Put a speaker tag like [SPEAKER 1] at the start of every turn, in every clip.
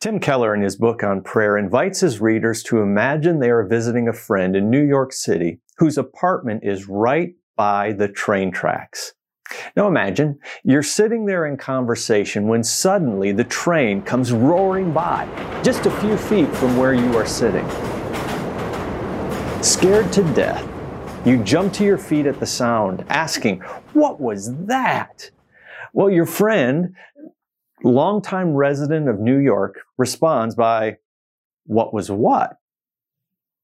[SPEAKER 1] Tim Keller, in his book on prayer, invites his readers to imagine they are visiting a friend in New York City whose apartment is right by the train tracks. Now imagine you're sitting there in conversation when suddenly the train comes roaring by, just a few feet from where you are sitting. Scared to death, you jump to your feet at the sound, asking, What was that? Well, your friend longtime resident of New York responds by, What was what?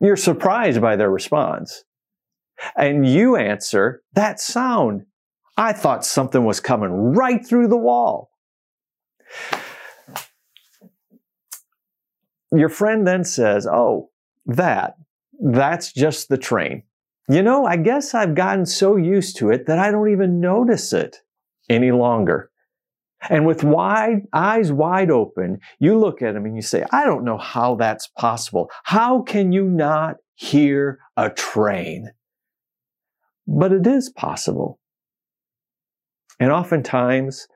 [SPEAKER 1] You're surprised by their response. And you answer, That sound. I thought something was coming right through the wall. Your friend then says, Oh, that, that's just the train. You know, I guess I've gotten so used to it that I don't even notice it any longer. And with wide eyes wide open, you look at him and you say, I don't know how that's possible. How can you not hear a train? But it is possible. And oftentimes,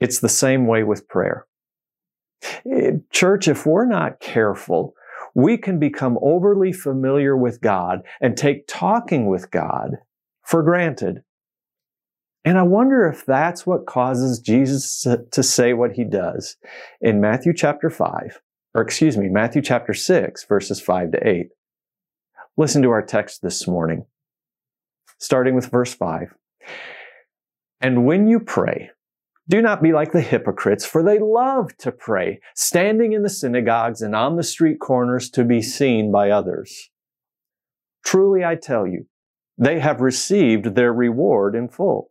[SPEAKER 1] it's the same way with prayer. Eh, church, if we're not careful, we can become overly familiar with God and take talking with God for granted. And I wonder if that's what causes Jesus to say what he does in Matthew chapter 5, or excuse me, Matthew chapter 6, verses 5 to 8. Listen to our text this morning, starting with verse 5. And when you pray, do not be like the hypocrites, for they love to pray, standing in the synagogues and on the street corners to be seen by others. Truly I tell you, they have received their reward in full.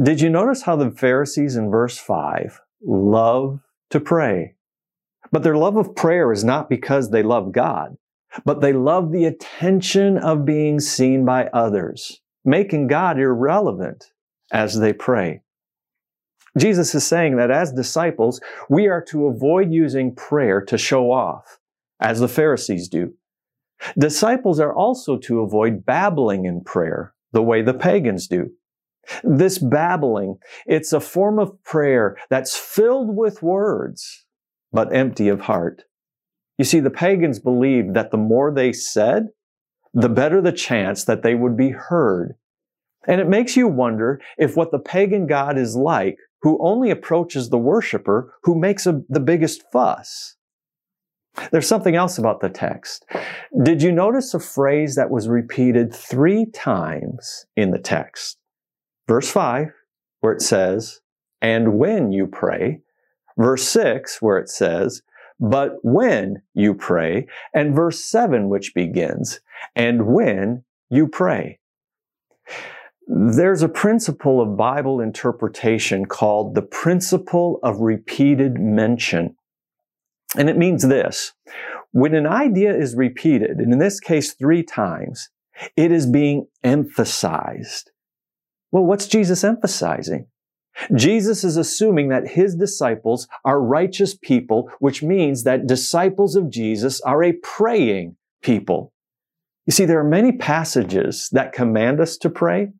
[SPEAKER 1] Did you notice how the Pharisees in verse 5 love to pray? But their love of prayer is not because they love God, but they love the attention of being seen by others, making God irrelevant as they pray. Jesus is saying that as disciples, we are to avoid using prayer to show off, as the Pharisees do. Disciples are also to avoid babbling in prayer, the way the pagans do. This babbling, it's a form of prayer that's filled with words, but empty of heart. You see, the pagans believed that the more they said, the better the chance that they would be heard. And it makes you wonder if what the pagan God is like who only approaches the worshiper who makes a, the biggest fuss. There's something else about the text. Did you notice a phrase that was repeated three times in the text? Verse 5, where it says, and when you pray. Verse 6, where it says, but when you pray. And verse 7, which begins, and when you pray. There's a principle of Bible interpretation called the principle of repeated mention. And it means this. When an idea is repeated, and in this case three times, it is being emphasized. Well, what's Jesus emphasizing? Jesus is assuming that his disciples are righteous people, which means that disciples of Jesus are a praying people. You see, there are many passages that command us to pray,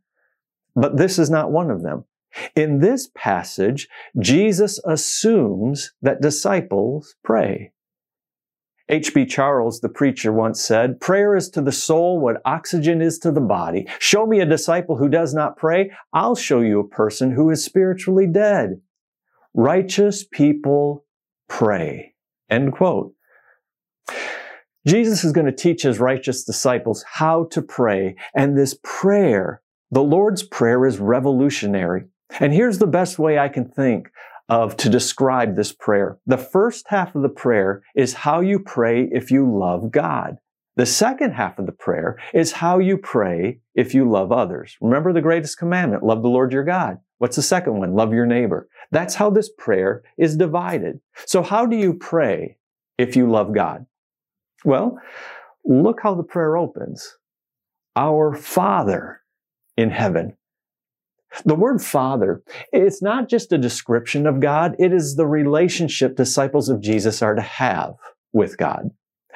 [SPEAKER 1] but this is not one of them. In this passage, Jesus assumes that disciples pray. H.B. Charles, the preacher, once said, Prayer is to the soul what oxygen is to the body. Show me a disciple who does not pray. I'll show you a person who is spiritually dead. Righteous people pray. End quote. Jesus is going to teach his righteous disciples how to pray, and this prayer the Lord's Prayer is revolutionary. And here's the best way I can think of to describe this prayer. The first half of the prayer is how you pray if you love God. The second half of the prayer is how you pray if you love others. Remember the greatest commandment, love the Lord your God. What's the second one? Love your neighbor. That's how this prayer is divided. So how do you pray if you love God? Well, look how the prayer opens. Our Father in heaven. The word father, it's not just a description of God, it is the relationship disciples of Jesus are to have with God.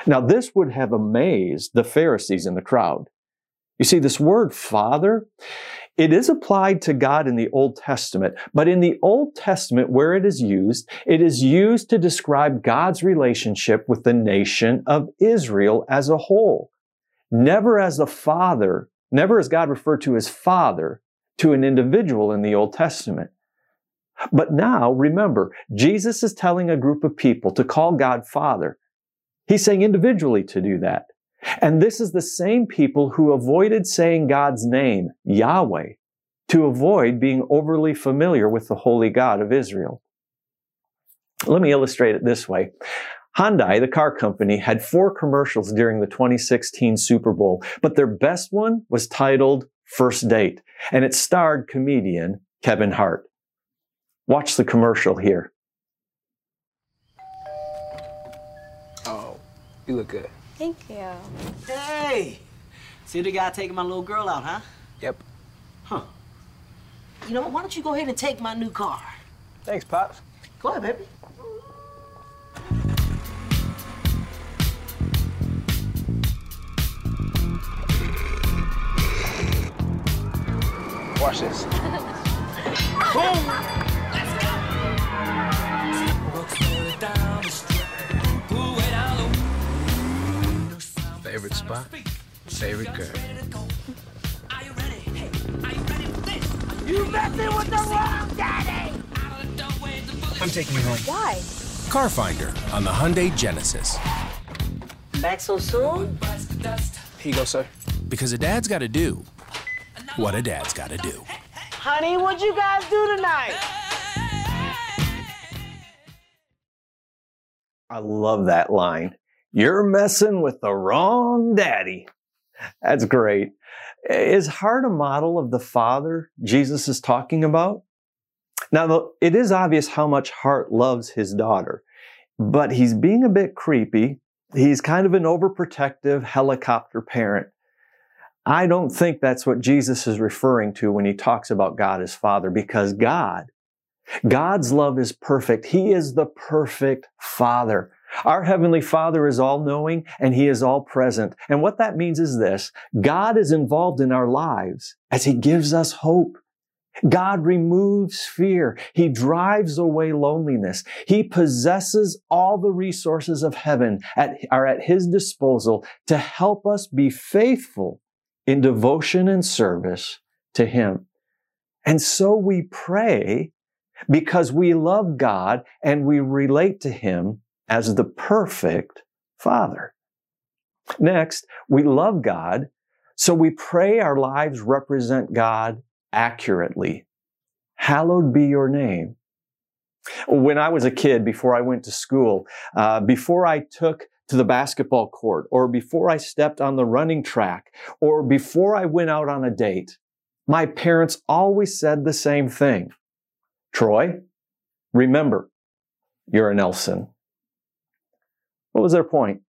[SPEAKER 1] Now, this would have amazed the Pharisees in the crowd. You see, this word father, it is applied to God in the Old Testament, but in the Old Testament, where it is used, it is used to describe God's relationship with the nation of Israel as a whole. Never as the father, never as God referred to as father to an individual in the Old Testament. But now, remember, Jesus is telling a group of people to call God Father. He's saying individually to do that. And this is the same people who avoided saying God's name, Yahweh, to avoid being overly familiar with the holy God of Israel. Let me illustrate it this way. Hyundai, the car company, had four commercials during the 2016 Super Bowl, but their best one was titled First Date, and it starred comedian Kevin Hart. Watch the commercial here.
[SPEAKER 2] Oh, you look good.
[SPEAKER 3] Thank you.
[SPEAKER 4] Hey! See the guy taking my little girl out, huh?
[SPEAKER 2] Yep.
[SPEAKER 4] Huh. You know what? Why don't you go ahead and take my new car?
[SPEAKER 2] Thanks, Pops.
[SPEAKER 4] Go ahead, baby.
[SPEAKER 2] Watch this. Favorite spot? Favorite girl?
[SPEAKER 4] You messing with the wrong daddy!
[SPEAKER 2] I'm taking you home.
[SPEAKER 3] Why?
[SPEAKER 5] Car Finder on the Hyundai Genesis.
[SPEAKER 4] Back so soon?
[SPEAKER 2] Here you go, sir.
[SPEAKER 5] Because a dad's got to do what a dad's got to do.
[SPEAKER 4] Honey, what you guys do tonight?
[SPEAKER 1] I love that line. You're messing with the wrong daddy. That's great. Is Hart a model of the father Jesus is talking about? Now, it is obvious how much Hart loves his daughter, but he's being a bit creepy. He's kind of an overprotective helicopter parent. I don't think that's what Jesus is referring to when he talks about God as Father, because God, God's love is perfect. He is the perfect Father. Our Heavenly Father is all knowing and He is all present. And what that means is this God is involved in our lives as He gives us hope. God removes fear. He drives away loneliness. He possesses all the resources of heaven at, are at His disposal to help us be faithful in devotion and service to Him. And so we pray because we love God and we relate to Him as the perfect Father. Next, we love God, so we pray our lives represent God accurately. Hallowed be your name. When I was a kid, before I went to school, uh, before I took to the basketball court, or before I stepped on the running track, or before I went out on a date, my parents always said the same thing. Troy, remember, you're a Nelson. What was their point?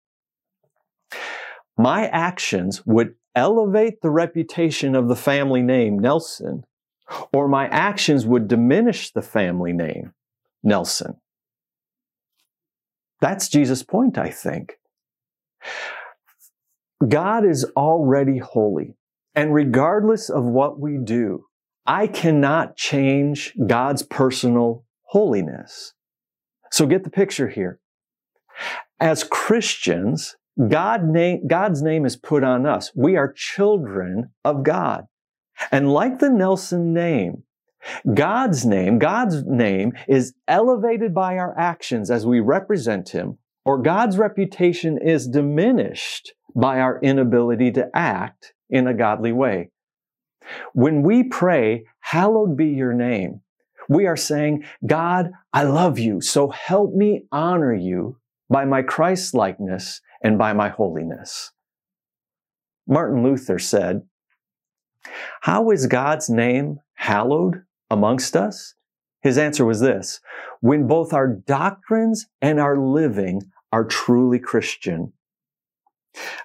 [SPEAKER 1] My actions would elevate the reputation of the family name Nelson, or my actions would diminish the family name Nelson. That's Jesus' point, I think. God is already holy. And regardless of what we do, I cannot change God's personal holiness. So get the picture here. As Christians, God name, God's name is put on us. We are children of God. And like the Nelson name, God's name, God's name is elevated by our actions as we represent Him, or God's reputation is diminished by our inability to act in a godly way. When we pray, hallowed be your name, we are saying, God, I love you, so help me honor you by my Christ likeness and by my holiness. Martin Luther said, How is God's name hallowed amongst us? His answer was this when both our doctrines and our living are truly Christian.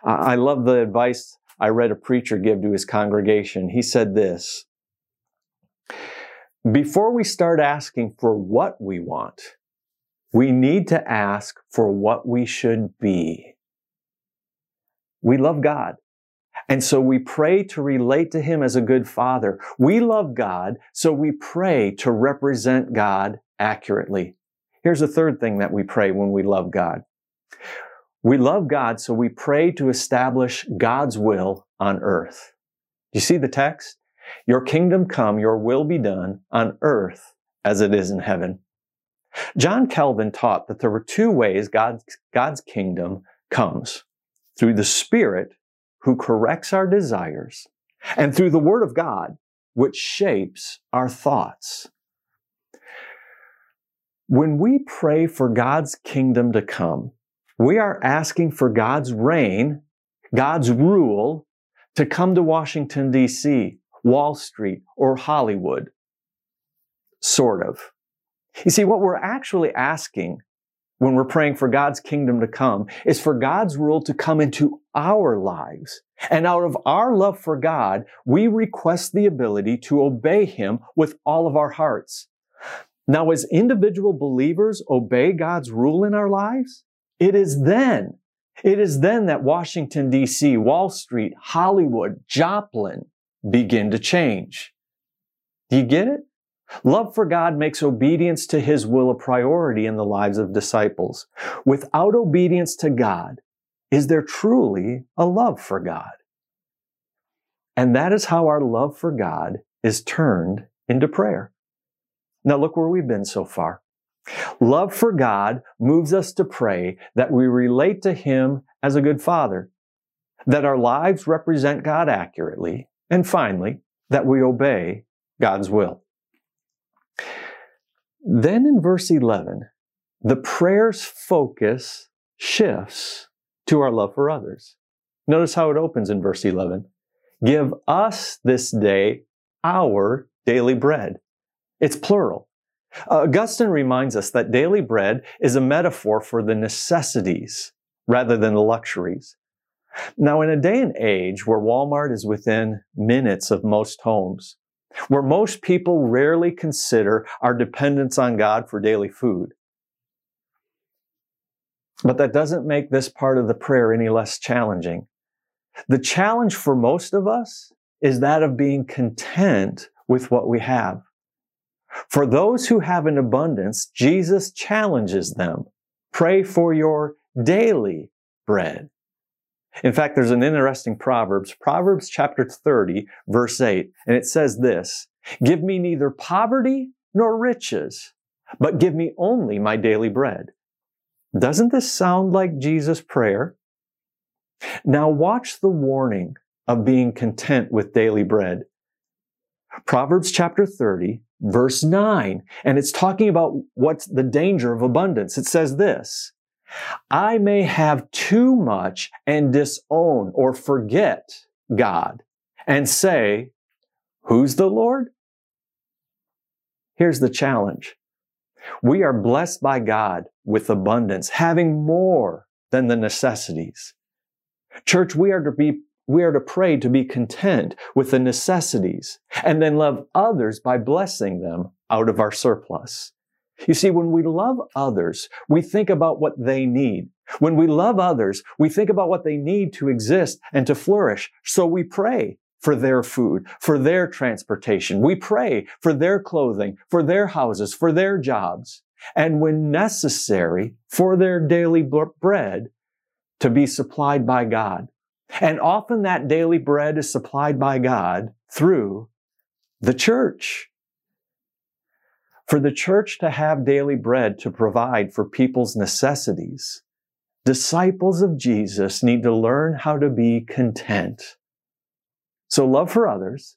[SPEAKER 1] I love the advice I read a preacher give to his congregation. He said this Before we start asking for what we want, we need to ask for what we should be. We love God. And so we pray to relate to Him as a good Father. We love God, so we pray to represent God accurately. Here's a third thing that we pray when we love God. We love God, so we pray to establish God's will on earth. Do you see the text? Your kingdom come, your will be done on earth as it is in heaven. John Calvin taught that there were two ways God's, God's kingdom comes through the Spirit who corrects our desires and through the Word of God, which shapes our thoughts. When we pray for God's kingdom to come, we are asking for God's reign, God's rule to come to Washington, D.C., Wall Street, or Hollywood. Sort of. You see, what we're actually asking when we're praying for God's kingdom to come is for God's rule to come into our lives. And out of our love for God, we request the ability to obey Him with all of our hearts. Now, as individual believers obey God's rule in our lives, it is then, it is then that Washington DC, Wall Street, Hollywood, Joplin begin to change. Do you get it? Love for God makes obedience to His will a priority in the lives of disciples. Without obedience to God, is there truly a love for God? And that is how our love for God is turned into prayer. Now look where we've been so far. Love for God moves us to pray that we relate to Him as a good Father, that our lives represent God accurately, and finally, that we obey God's will. Then in verse 11, the prayer's focus shifts to our love for others. Notice how it opens in verse 11. Give us this day our daily bread. It's plural. Uh, Augustine reminds us that daily bread is a metaphor for the necessities rather than the luxuries. Now, in a day and age where Walmart is within minutes of most homes, where most people rarely consider our dependence on God for daily food, but that doesn't make this part of the prayer any less challenging. The challenge for most of us is that of being content with what we have. For those who have an abundance, Jesus challenges them. Pray for your daily bread. In fact, there's an interesting Proverbs, Proverbs chapter 30, verse 8, and it says this, Give me neither poverty nor riches, but give me only my daily bread. Doesn't this sound like Jesus' prayer? Now watch the warning of being content with daily bread. Proverbs chapter 30, verse 9. And it's talking about what's the danger of abundance. It says this, I may have too much and disown or forget God and say, who's the Lord? Here's the challenge. We are blessed by God with abundance, having more than the necessities. Church, we are to be we are to pray to be content with the necessities and then love others by blessing them out of our surplus. You see, when we love others, we think about what they need. When we love others, we think about what they need to exist and to flourish. So we pray for their food, for their transportation. We pray for their clothing, for their houses, for their jobs. And when necessary, for their daily bread to be supplied by God. And often that daily bread is supplied by God through the church. For the church to have daily bread to provide for people's necessities, disciples of Jesus need to learn how to be content. So love for others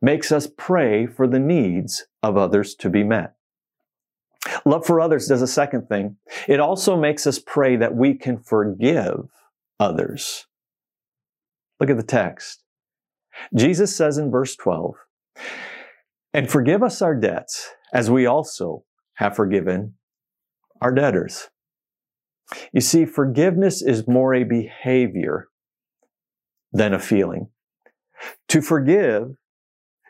[SPEAKER 1] makes us pray for the needs of others to be met. Love for others does a second thing. It also makes us pray that we can forgive others. Look at the text. Jesus says in verse 12, and forgive us our debts as we also have forgiven our debtors. You see, forgiveness is more a behavior than a feeling. To forgive,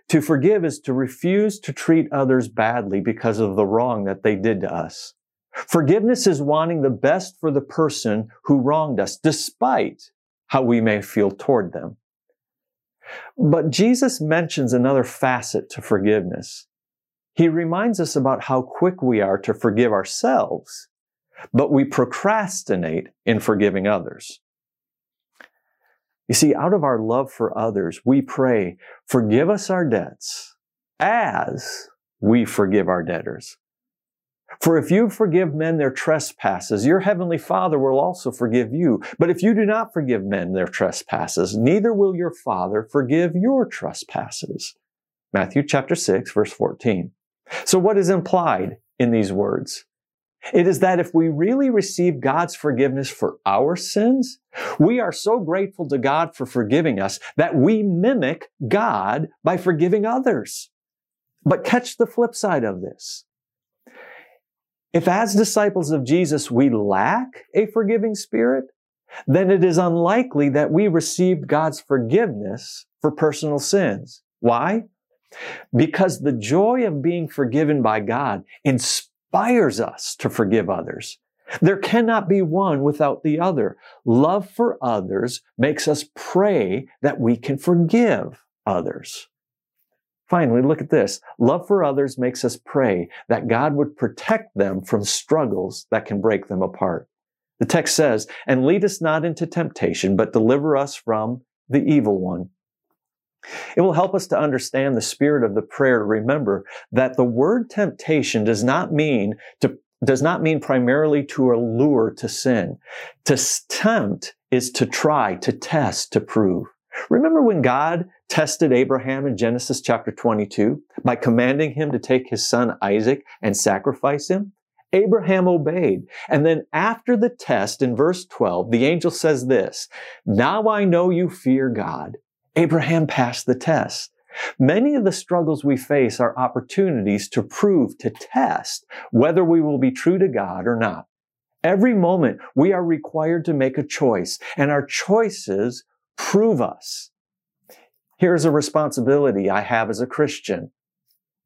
[SPEAKER 1] to forgive is to refuse to treat others badly because of the wrong that they did to us. Forgiveness is wanting the best for the person who wronged us, despite how we may feel toward them. But Jesus mentions another facet to forgiveness. He reminds us about how quick we are to forgive ourselves, but we procrastinate in forgiving others. You see, out of our love for others, we pray, forgive us our debts as we forgive our debtors. For if you forgive men their trespasses, your heavenly Father will also forgive you. But if you do not forgive men their trespasses, neither will your Father forgive your trespasses. Matthew chapter 6, verse 14. So what is implied in these words? It is that if we really receive God's forgiveness for our sins, we are so grateful to God for forgiving us that we mimic God by forgiving others. But catch the flip side of this. If as disciples of Jesus we lack a forgiving spirit, then it is unlikely that we received God's forgiveness for personal sins. Why? Because the joy of being forgiven by God inspires us to forgive others. There cannot be one without the other. Love for others makes us pray that we can forgive others. Finally, look at this. Love for others makes us pray that God would protect them from struggles that can break them apart. The text says, and lead us not into temptation, but deliver us from the evil one. It will help us to understand the spirit of the prayer to remember that the word temptation does not mean to does not mean primarily to allure to sin. To tempt is to try, to test, to prove. Remember when God tested Abraham in Genesis chapter 22 by commanding him to take his son Isaac and sacrifice him? Abraham obeyed. And then after the test in verse 12, the angel says this, Now I know you fear God. Abraham passed the test. Many of the struggles we face are opportunities to prove, to test whether we will be true to God or not. Every moment we are required to make a choice and our choices prove us. Here's a responsibility I have as a Christian.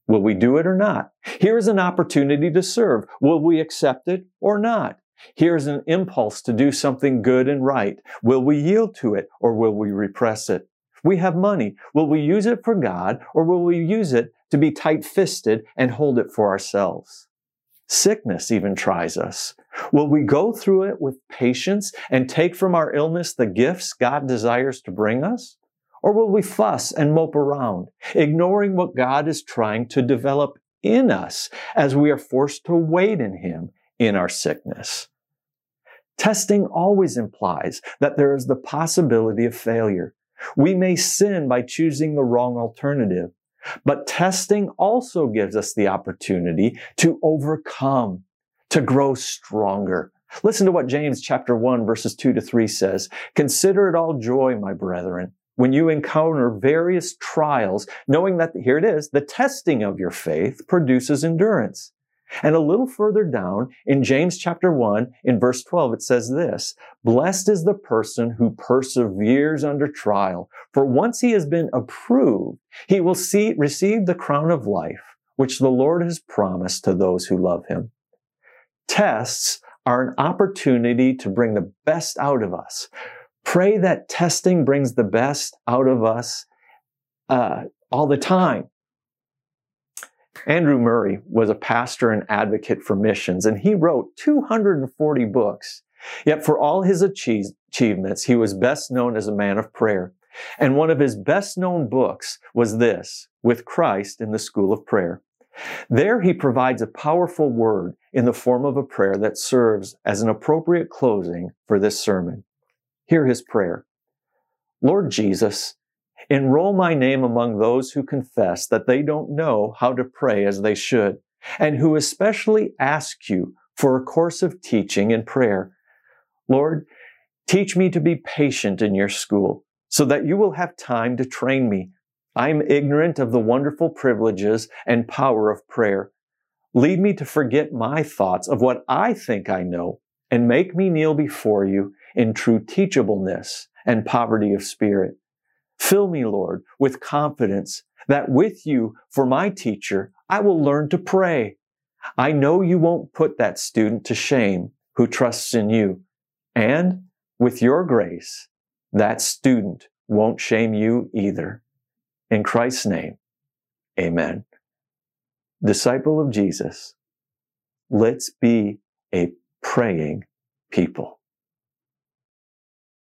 [SPEAKER 1] Will we do it or not? Here's an opportunity to serve. Will we accept it or not? Here's an impulse to do something good and right. Will we yield to it or will we repress it? We have money. Will we use it for God or will we use it to be tight fisted and hold it for ourselves? Sickness even tries us. Will we go through it with patience and take from our illness the gifts God desires to bring us? Or will we fuss and mope around, ignoring what God is trying to develop in us as we are forced to wait in Him in our sickness? Testing always implies that there is the possibility of failure. We may sin by choosing the wrong alternative, but testing also gives us the opportunity to overcome, to grow stronger. Listen to what James chapter 1 verses 2 to 3 says. Consider it all joy, my brethren, when you encounter various trials, knowing that, here it is, the testing of your faith produces endurance. And a little further down in James chapter 1, in verse 12, it says this, Blessed is the person who perseveres under trial, for once he has been approved, he will see, receive the crown of life, which the Lord has promised to those who love him. Tests are an opportunity to bring the best out of us. Pray that testing brings the best out of us uh, all the time. Andrew Murray was a pastor and advocate for missions, and he wrote 240 books. Yet for all his achievements, he was best known as a man of prayer. And one of his best known books was this, With Christ in the School of Prayer. There he provides a powerful word in the form of a prayer that serves as an appropriate closing for this sermon. Hear his prayer. Lord Jesus, Enroll my name among those who confess that they don't know how to pray as they should, and who especially ask you for a course of teaching and prayer. Lord, teach me to be patient in your school so that you will have time to train me. I am ignorant of the wonderful privileges and power of prayer. Lead me to forget my thoughts of what I think I know and make me kneel before you in true teachableness and poverty of spirit. Fill me, Lord, with confidence that with you for my teacher, I will learn to pray. I know you won't put that student to shame who trusts in you. And with your grace, that student won't shame you either. In Christ's name, amen. Disciple of Jesus, let's be a praying people.